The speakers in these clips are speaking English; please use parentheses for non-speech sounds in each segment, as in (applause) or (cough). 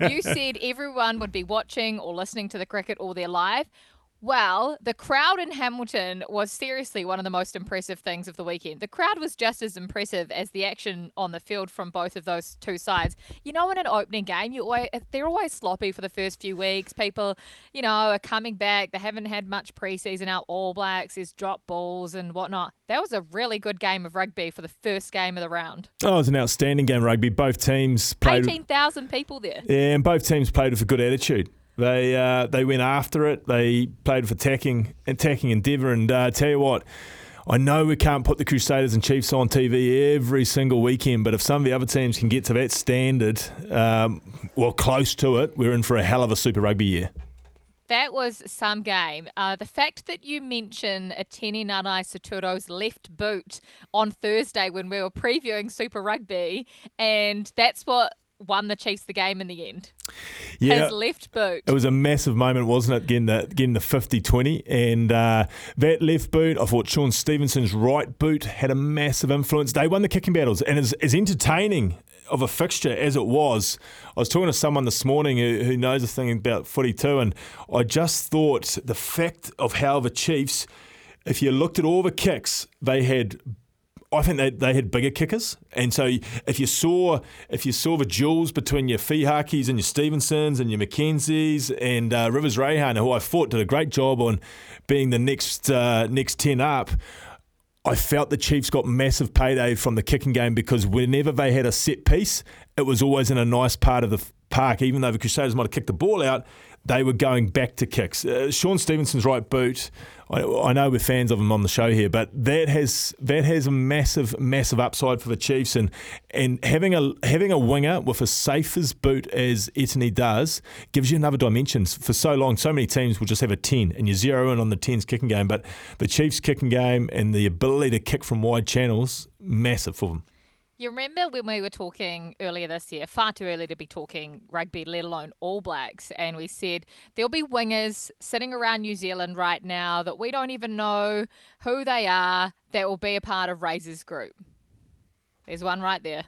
You said everyone would be watching or listening to the cricket all their life. Well, the crowd in Hamilton was seriously one of the most impressive things of the weekend. The crowd was just as impressive as the action on the field from both of those two sides. You know, in an opening game, you always, they're always sloppy for the first few weeks. People, you know, are coming back. They haven't had much preseason out. All Blacks, there's drop balls and whatnot. That was a really good game of rugby for the first game of the round. Oh, it was an outstanding game of rugby. Both teams played. 18,000 people there. Yeah, and both teams played with a good attitude. They uh, they went after it. They played for attacking attacking endeavour. And uh, tell you what, I know we can't put the Crusaders and Chiefs on TV every single weekend, but if some of the other teams can get to that standard, um, well, close to it, we're in for a hell of a Super Rugby year. That was some game. Uh, the fact that you mention Etene Nanai-Seturo's left boot on Thursday when we were previewing Super Rugby, and that's what won the Chiefs the game in the end. Yeah, His left boot. It was a massive moment, wasn't it? Getting the getting the 50-20. and uh, that left boot. I thought Shaun Stevenson's right boot had a massive influence. They won the kicking battles, and as, as entertaining of a fixture as it was, I was talking to someone this morning who, who knows a thing about footy too, and I just thought the fact of how the Chiefs. If you looked at all the kicks, they had I think they, they had bigger kickers, and so if you saw if you saw the duels between your Fihakis and your Stevensons and your McKenzies and uh, Rivers Reihana, who I thought did a great job on being the next uh, next ten up. I felt the Chiefs got massive payday from the kicking game because whenever they had a set piece, it was always in a nice part of the park. Even though the Crusaders might have kicked the ball out, they were going back to kicks. Uh, Shaun Stevenson's right boot. I, I, know we're fans of him on the show here, but that has that has a massive, massive upside for the Chiefs, and and having a having a winger with as safe as boot as Etene does gives you another dimension. For so long, so many teams will just have a ten, and you zero in on the tens kicking game, but the Chiefs kicking game and the ability to kick from wide channels, massive for them. You remember when we were talking earlier this year, far too early to be talking rugby, let alone All Blacks, and we said there'll be wingers sitting around New Zealand right now that we don't even know who they are that will be a part of Razor's group. There's one right there.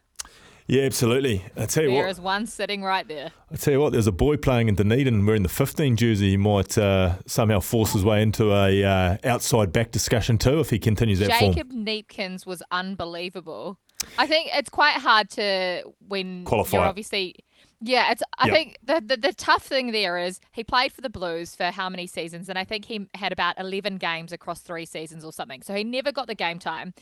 Yeah, absolutely. I tell you there what, there is one sitting right there. I tell you what, there's a boy playing in Dunedin wearing the 15 jersey. He might uh, somehow force his way into a uh, outside back discussion too if he continues that Jacob form. Jacob Kneepkens was unbelievable. I think it's quite hard to when Qualify. you're obviously yeah, it's. I Yep. think the, the the tough thing there is he played for the Blues for how many seasons, and I think he had about eleven games across three seasons or something. So he never got the game time,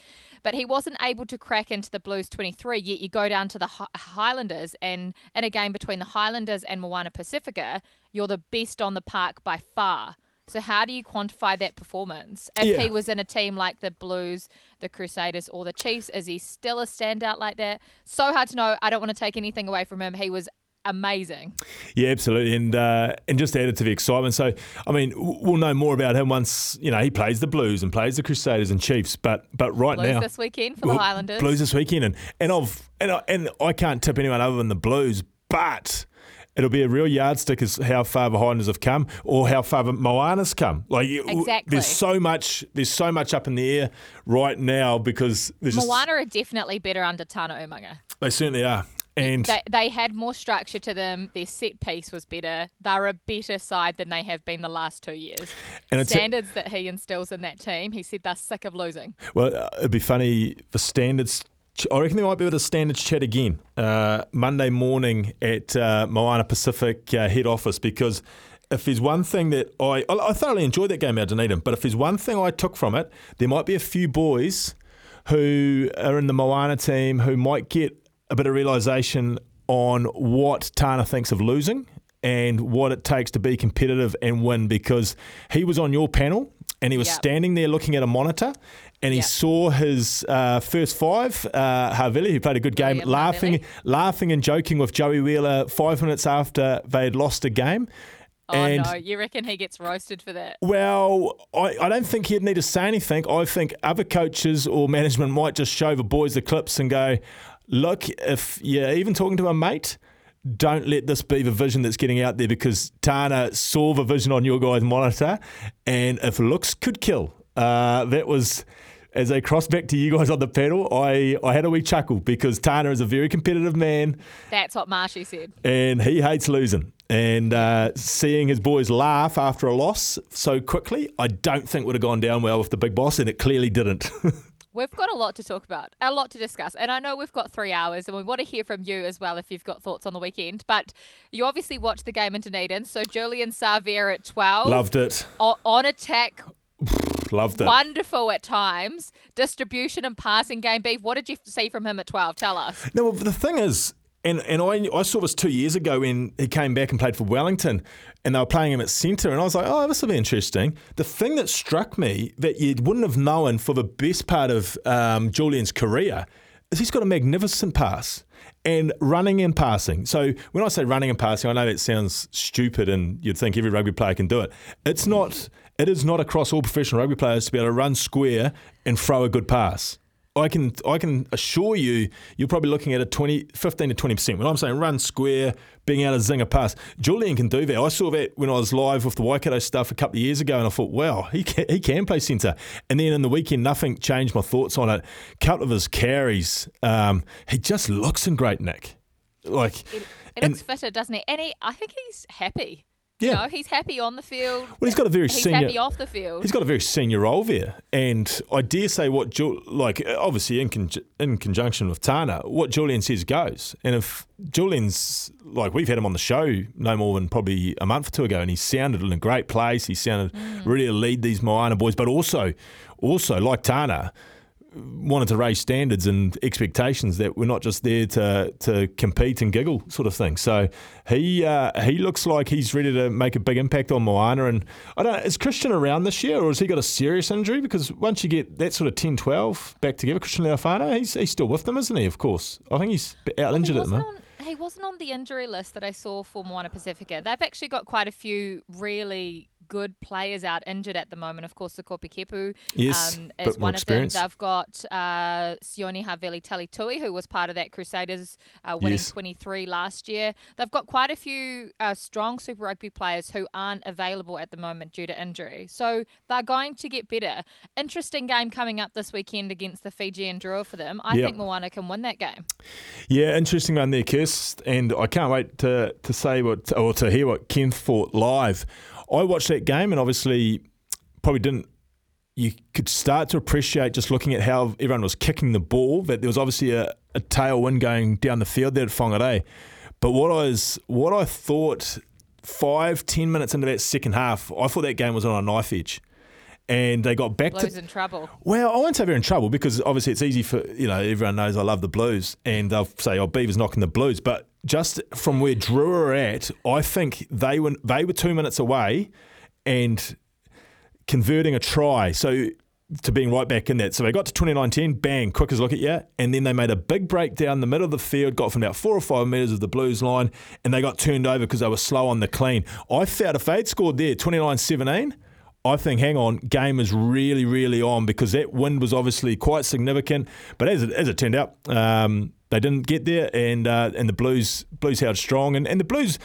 but he wasn't able to crack into the Blues twenty three. Yet you go down to the Highlanders, and in a game between the Highlanders and Moana Pacifica, you're the best on the park by far. So how do you quantify that performance? If Yeah. he was in a team like the Blues, the Crusaders, or the Chiefs, is he still a standout like that? So hard to know. I don't want to take anything away from him. He was amazing. Yeah, absolutely, and uh, and just added to the excitement. So, I mean, we'll know more about him once you know he plays the Blues and plays the Crusaders and Chiefs. But but right Blues now, this weekend for the Highlanders. Blues this weekend, and and I've and I, and I can't tip anyone other than the Blues, but. It'll be a real yardstick as how far the Highlanders have come, or how far the Moana's come. Like Exactly. there's so much, there's so much up in the air right now because there's just Moana are definitely better under Tana Umaga. they certainly are, and They, they had more structure to them. Their set piece was better. They're a better side than they have been the last two years. And Standards that he instills in that team, he said they're sick of losing. Well, uh, it'd be funny. The standards. I reckon they might be able to standards chat again uh, Monday morning at uh, Moana Pacific uh, head office because if there's one thing that I I thoroughly enjoyed that game out Dunedin, but if there's one thing I took from it, there might be a few boys who are in the Moana team who might get a bit of realization on what Tana thinks of losing and what it takes to be competitive and win because he was on your panel and he was Yep. standing there looking at a monitor and he Yep. saw his uh, first five, uh, Havili, who played a good game, William laughing, laughing and joking with Joey Wheeler five minutes after they had lost a game. Oh and no, you reckon he gets roasted for that? well, I, I don't think he'd need to say anything. I think other coaches or management might just show the boys the clips and go, look, if you're even talking to a mate, don't let this be the vision that's getting out there because Tana saw the vision on your guy's monitor, and if looks could kill, uh, that was. as they crossed back to you guys on the pedal, I, I had a wee chuckle because Tana is a very competitive man. That's what Marshy said. And he hates losing. And uh, seeing his boys laugh after a loss so quickly, I don't think would have gone down well with the big boss, and it clearly didn't. (laughs) We've got a lot to talk about, a lot to discuss. And I know we've got three hours and we want to hear from you as well if you've got thoughts on the weekend. But you obviously watched the game in Dunedin. So Julian Savea at 12. Loved it. O- on attack. Loved it. Wonderful at times. Distribution and passing game. Beef, what did you see from him at 12? Tell us. No, the thing is, and and I, I saw this two years ago when he came back and played for Wellington, and they were playing him at centre, and I was like, oh, this will be interesting. The thing that struck me that you wouldn't have known for the best part of um, Julian's career is he's got a magnificent pass and running and passing. So when I say running and passing, I know that sounds stupid, and you'd think every rugby player can do it. It's not. It is not across all professional rugby players to be able to run square and throw a good pass. I can I can assure you, you're probably looking at a 20, 15 to 20%. When I'm saying run square, being able to zing a pass, Julian can do that. I saw that when I was live with the Waikato stuff a couple of years ago, and I thought, wow, he can, he can play centre. And then in the weekend, nothing changed my thoughts on it. A couple of his carries, um, he just looks in great nick. Like, it, it looks fitter, doesn't he? And he, I think he's happy. Yeah. You know, he's happy on the field. Well, he's got a very he's senior. happy off the field. He's got a very senior role there, and I dare say what Ju- like obviously in con- in conjunction with Tana, what Julian says goes. And if Julian's like we've had him on the show no more than probably a month or two ago, and he sounded in a great place. He sounded mm. ready to lead these Moana boys, but also also like Tana wanted to raise standards and expectations that we're not just there to to compete and giggle sort of thing. So he uh, he looks like he's ready to make a big impact on Moana. And I don't is Christian around this year or has he got a serious injury? Because once you get that sort of 10, 12 back together, Christian Leali'ifano, he's he's still with them, isn't he? Of course, I think he's out injured at the moment. He wasn't on the injury list that I saw for Moana Pacifica. They've actually got quite a few really good players out injured at the moment. Of course, the Kopi Kepu yes, um, is one of them. They've got uh, Sione Havili Talitui, who was part of that Crusaders uh, winning yes. 23 last year. They've got quite a few uh, strong Super Rugby players who aren't available at the moment due to injury. So they're going to get better. Interesting game coming up this weekend against the Fijian Drua for them. I yep. think Moana can win that game. Yeah, interesting one there, Kirst. And I can't wait to, to say what, or to hear what Ken thought live. I watched that game and obviously probably didn't. You could start to appreciate just looking at how everyone was kicking the ball that there was obviously a, a tailwind going down the field there at Whangarei. But what I was, what I thought five, ten minutes into that second half, I thought that game was on a knife edge and they got back blues to in trouble. Well, I won't say they're in trouble because obviously it's easy for you know everyone knows I love the Blues and they'll say oh Beaver's knocking the Blues, but just from where Drua are at, I think they were they were two minutes away and converting a try. So to being right back in that. So they got to 29-10, bang, quick as look at you, and then they made a big break down the middle of the field, got from about four or five metres of the Blues line, and they got turned over because they were slow on the clean. I felt if they'd scored there 29-17, I think, hang on, game is really, really on because that wind was obviously quite significant. But as it, as it turned out, um, they didn't get there, and uh, and the Blues Blues held strong, and, and the Blues,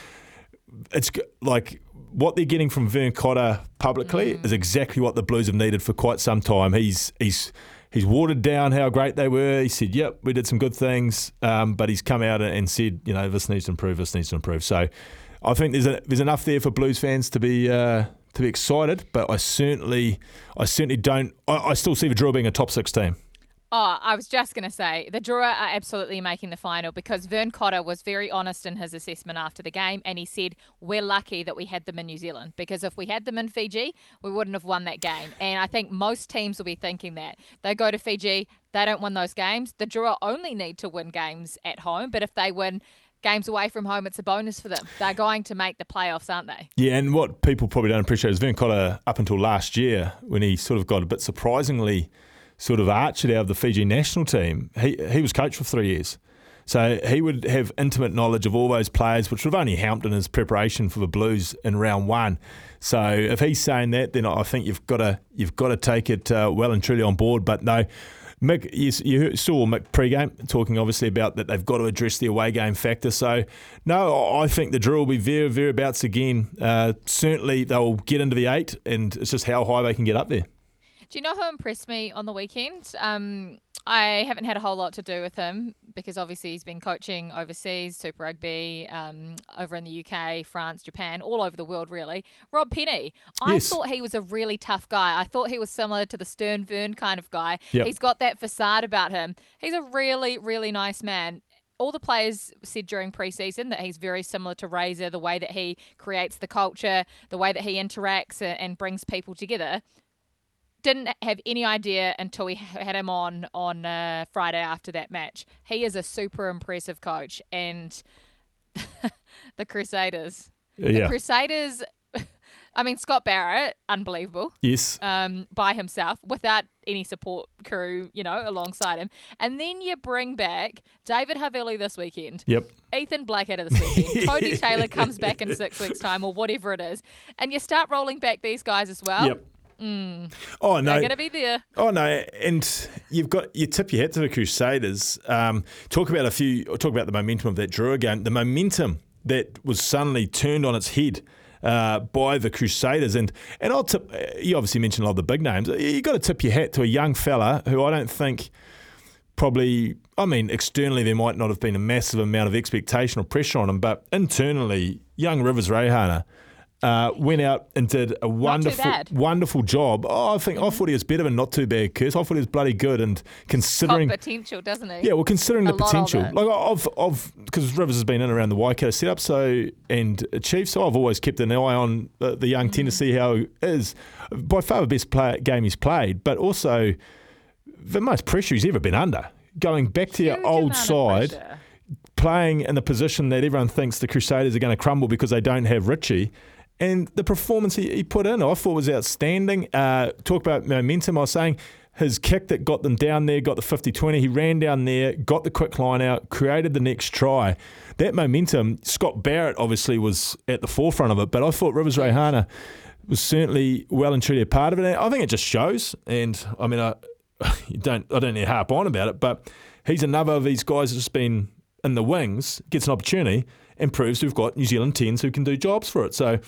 it's like what they're getting from Vern Cotter publicly mm. is exactly what the Blues have needed for quite some time. He's he's he's watered down how great they were. He said, "Yep, we did some good things," um, but he's come out and said, "You know, this needs to improve. This needs to improve." So, I think there's a, there's enough there for Blues fans to be. Uh, to be excited, but I certainly, I certainly don't. I, I still see the Drua being a top six team. Oh, I was just going to say the Drua are absolutely making the final because Vern Cotter was very honest in his assessment after the game, and he said we're lucky that we had them in New Zealand because if we had them in Fiji, we wouldn't have won that game. And I think most teams will be thinking that they go to Fiji, they don't win those games. The Drua only need to win games at home, but if they win games away from home, it's a bonus for them. They're going to make the playoffs, aren't they? Yeah, and what people probably don't appreciate is Vern Cotter, up until last year, when he sort of got a bit surprisingly sort of archered out of the Fiji national team, he, he was coach for three years. So he would have intimate knowledge of all those players, which would have only helped in his preparation for the Blues in round one. So if he's saying that, then I think you've got to you've got to take it uh, well and truly on board. But no, Mick, you, you saw Mick pre-game talking obviously about that they've got to address the away game factor. So, no, I think the Drua will be very, very abouts again. Uh, certainly, they'll get into the eight, and it's just how high they can get up there. Do you know who impressed me on the weekend? Um, I haven't had a whole lot to do with him because obviously he's been coaching overseas, Super Rugby, um, over in the UK, France, Japan, all over the world, really. Rob Penney. I Yes. thought he was a really tough guy. I thought he was similar to the Stern Vern kind of guy. Yep. He's got that facade about him. He's a really, really nice man. All the players said during preseason that he's very similar to Razor, the way that he creates the culture, the way that he interacts and brings people together didn't have any idea until we had him on on uh, Friday after that match. He is a super impressive coach, and (laughs) the Crusaders, the Yeah. Crusaders. (laughs) I mean, Scott Barrett, unbelievable Yes. um, by himself without any support crew, you know, alongside him. And then you bring back David Havili this weekend. Yep. Ethan Blackadder this weekend. (laughs) Tony Taylor comes back in six weeks' time or whatever it is. And you start rolling back these guys as well. Yep. Oh no! They're going to be there. Oh no, and you've got you tip your hat to the Crusaders. Um, talk about a few. Talk about the momentum of that Drua game. The momentum that was suddenly turned on its head. Uh, by the Crusaders and and I'll tip. You obviously mentioned a lot of the big names. You got to tip your hat to a young fella who I don't think probably. I mean, externally there might not have been a massive amount of expectation or pressure on him, but internally, young Rivers Reihana uh, went out and did a wonderful, wonderful job. Oh, I think I thought he was better than not too bad, Kirst. I thought he was bloody good, and considering. potential, doesn't he? Yeah, well, considering A the potential, like of of because Rivers has been in around the Waikato setup, so and Chiefs, so I've always kept an eye on the, the young Mm. ten to see how he is. By far the best play, game he's played, but also the most pressure he's ever been under. Going back to your old side, playing in the position that everyone thinks the Crusaders are going to crumble because they don't have Richie. And the performance he, he put in, I thought was outstanding. Uh, talk about momentum. I was saying his kick that got them down there, got the 50 20. He ran down there, got the quick line out, created the next try. That momentum, Scott Barrett obviously was at the forefront of it, but I thought Rivers Reihana was certainly well and truly a part of it. And I think it just shows. And I mean, I, (laughs) don't, I don't need to harp on about it, but he's another of these guys that's been in the wings, gets an opportunity, and proves we've got New Zealand tens who can do jobs for it. So,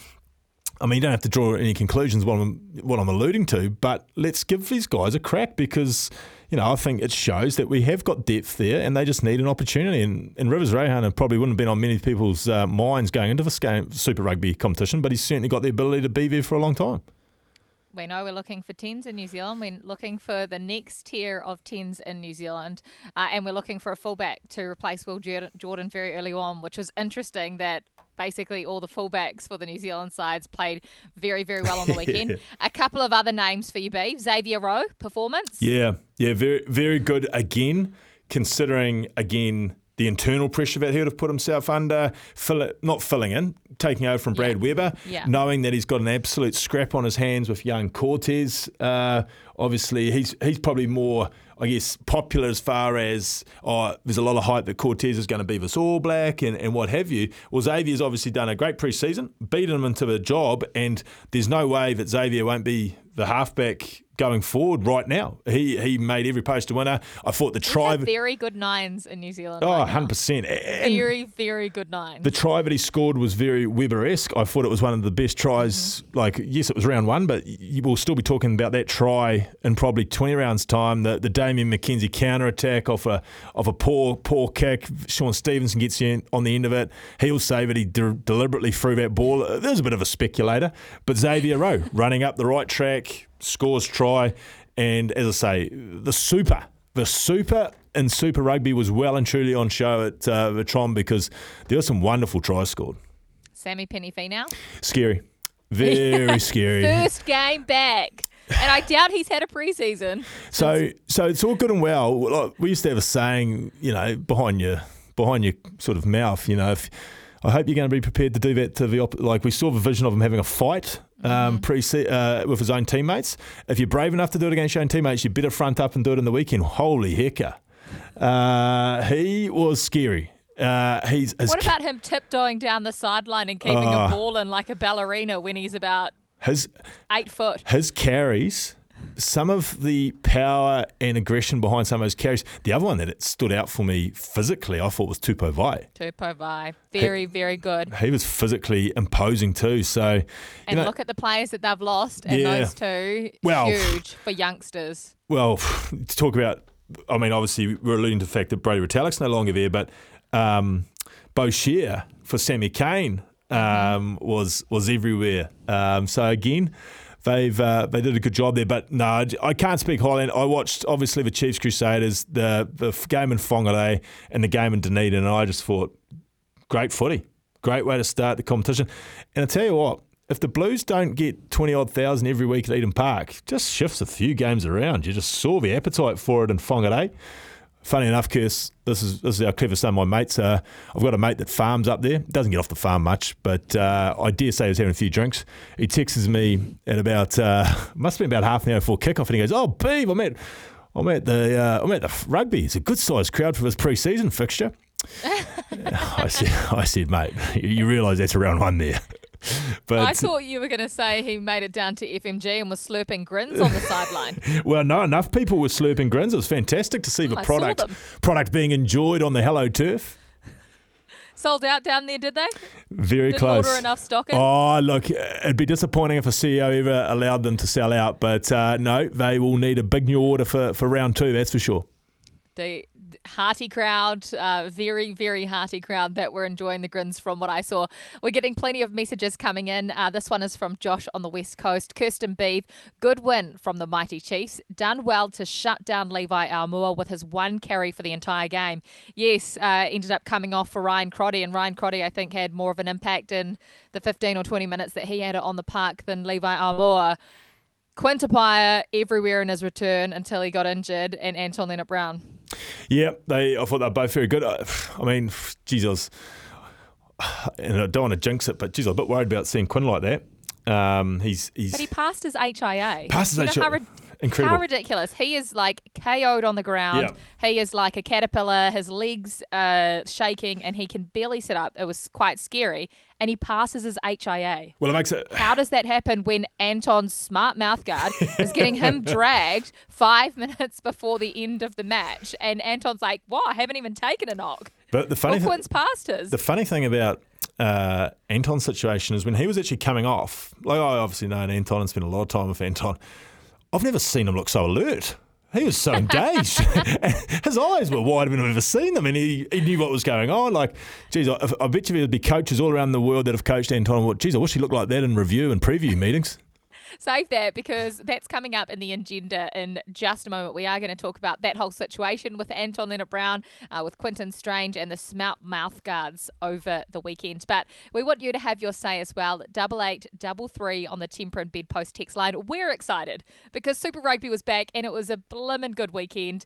I mean, you don't have to draw any conclusions what I'm what I'm alluding to, but let's give these guys a crack because you know I think it shows that we have got depth there, and they just need an opportunity. And, and Rivers Reihana probably wouldn't have been on many people's uh, minds going into this game Super Rugby competition, but he's certainly got the ability to be there for a long time. We know we're looking for tens in New Zealand. We're looking for the next tier of tens in New Zealand, uh, and we're looking for a fullback to replace Will Jordan, Jordan very early on, which was interesting that basically all the fullbacks for the New Zealand sides played very, very well on the (laughs) weekend. a couple of other names for you, B. Xavier Roe performance. Yeah, yeah, very very good again, considering again the internal pressure that he would have put himself under, fill it, not filling in, taking over from Brad Weber, Yeah. knowing that he's got an absolute scrap on his hands with young Cortez. Uh, obviously, he's he's probably more, I guess, popular as far as oh, there's a lot of hype that Cortez is going to be this All Black and, and what have you. Well, Xavier's obviously done a great preseason, beaten him into the job, and there's no way that Xavier won't be the halfback going forward right now. He he made every post a winner. I thought the try. very good nines in New Zealand. Oh, right 100%. And Very, very good nines. the try that he scored was very Weber esque. I thought it was one of the best tries. Mm-hmm. Like, yes, it was round one, but you will still be talking about that try in probably 20 rounds' time. The, the Damien McKenzie counter attack off a, off a poor, poor kick. Shaun Stevenson gets in on the end of it. He'll save it. He de- deliberately threw that ball. There's a bit of a speculator, but Xavier Roe (laughs) running up the right track, scores try. And as I say, the super, the super in Super Rugby was well and truly on show at uh, the Tron because there were some wonderful tries scored. Samipeni now. Scary. Very (laughs) scary. First game back. And I doubt he's had a preseason. So so it's all good and well. We used to have a saying, you know, behind your behind your sort of mouth, you know, if I hope you're going to be prepared to do that to the op- like we saw the vision of him having a fight um, pre uh, with his own teammates. If you're brave enough to do it against your own teammates, you better front up and do it in the weekend. Holy hecker. Uh, he was scary. Uh, he's What about him tiptoeing down the sideline and keeping Ah. a ball in like a ballerina when he's about his eight foot? his carries some of the power and aggression behind some of those carries. The other one that it stood out for me physically, I thought was Tupou Vaa'i. Tupou Vaa'i. Very, very good. He was physically imposing too. So, And know- look at the players that they've lost, and Yeah. those two, Well- huge for youngsters. well, to talk about, I mean, obviously we're alluding to the fact that Brodie Retallick's no longer there, but um, Bo Shear for Sammy Kane um, was was everywhere. Um, so again. They've uh, they did a good job there, but no, I- can't speak highly. I watched obviously the Chiefs Crusaders, the the game in Whangarei and the game in Dunedin, and I just thought great footy, great way to start the competition. And I tell you what, if the Blues don't get twenty odd thousand every week at Eden Park, just shifts a few games around. You just saw the appetite for it in Whangarei. Funny enough, Kirst, this is this is how clever some of my mates are. I've got a mate that farms up there. Doesn't get off the farm much, but uh, I dare say he's having a few drinks. He texts me at about uh, (laughs) must have been about half an hour before kickoff, and he goes, "Oh, Beeve, I'm at I'm at the uh, I'm at the rugby. It's a good sized crowd for this pre-season fixture." (laughs) I said, I said, mate, you realise that's around one there. (laughs) But I thought you were going to say he made it down to FMG and was slurping grins on the (laughs) sideline. well, no, enough people were slurping grins. It was fantastic to see the I product product being enjoyed on the Hello Turf. Sold out down there, did they? Very Didn't close. order enough stock in? Oh, look, it'd be disappointing if a CEO ever allowed them to sell out, but uh, no, they will need a big new order for, for round two, that's for sure. the hearty crowd, uh, very, very hearty crowd that were enjoying the grins from what I saw. We're getting plenty of messages coming in. Uh, this one is from Josh on the West Coast. Kirsten Beeve, good win from the Mighty Chiefs. Done well to shut down Levi Aumua with his one carry for the entire game. Yes, uh, ended up coming off for Ryan Crotty, and Ryan Crotty, I think, had more of an impact in the 15 or 20 minutes that he had it on the park than Levi Aumua. Quintapire everywhere in his return until he got injured, and Anton Lienert-Brown. Yeah, they. I thought they were both very good. I, I mean, Jesus, and I don't want to jinx it, but Jesus, I'm a bit worried about seeing Quinn like that. Um, he's he's But he passed his HIA. Passed his You know HIA. How, incredible. how ridiculous. He is like KO'd on the ground. Yeah. He is like a caterpillar. His legs are shaking and he can barely sit up. It was quite scary. And he passes his HIA. well, it makes it. How does that happen when Anton's smart mouth guard is getting him (laughs) dragged five minutes before the end of the match? And Anton's like, what? I haven't even taken a knock. But the funny thing, Bookwood's passed his. the funny thing about uh, Anton's situation is when he was actually coming off. Like I obviously know Anton and spent a lot of time with Anton. I've never seen him look so alert. He was so engaged. (laughs) His eyes were wider than I've ever seen them, and he, he knew what was going on. Like, geez, I, I bet you there'd be coaches all around the world that have coached Anton. Geez, I wish he looked like that in review and preview meetings. Save that because that's coming up in the agenda in just a moment. We are going to talk about that whole situation with Anton Lienert-Brown, uh, with Quinten Strange, and the Smart Mouth Guards over the weekend. But we want you to have your say as well. Double eight, double three on the Temper and Bedpost text line. We're excited because Super Rugby was back and it was a blimmin' good weekend.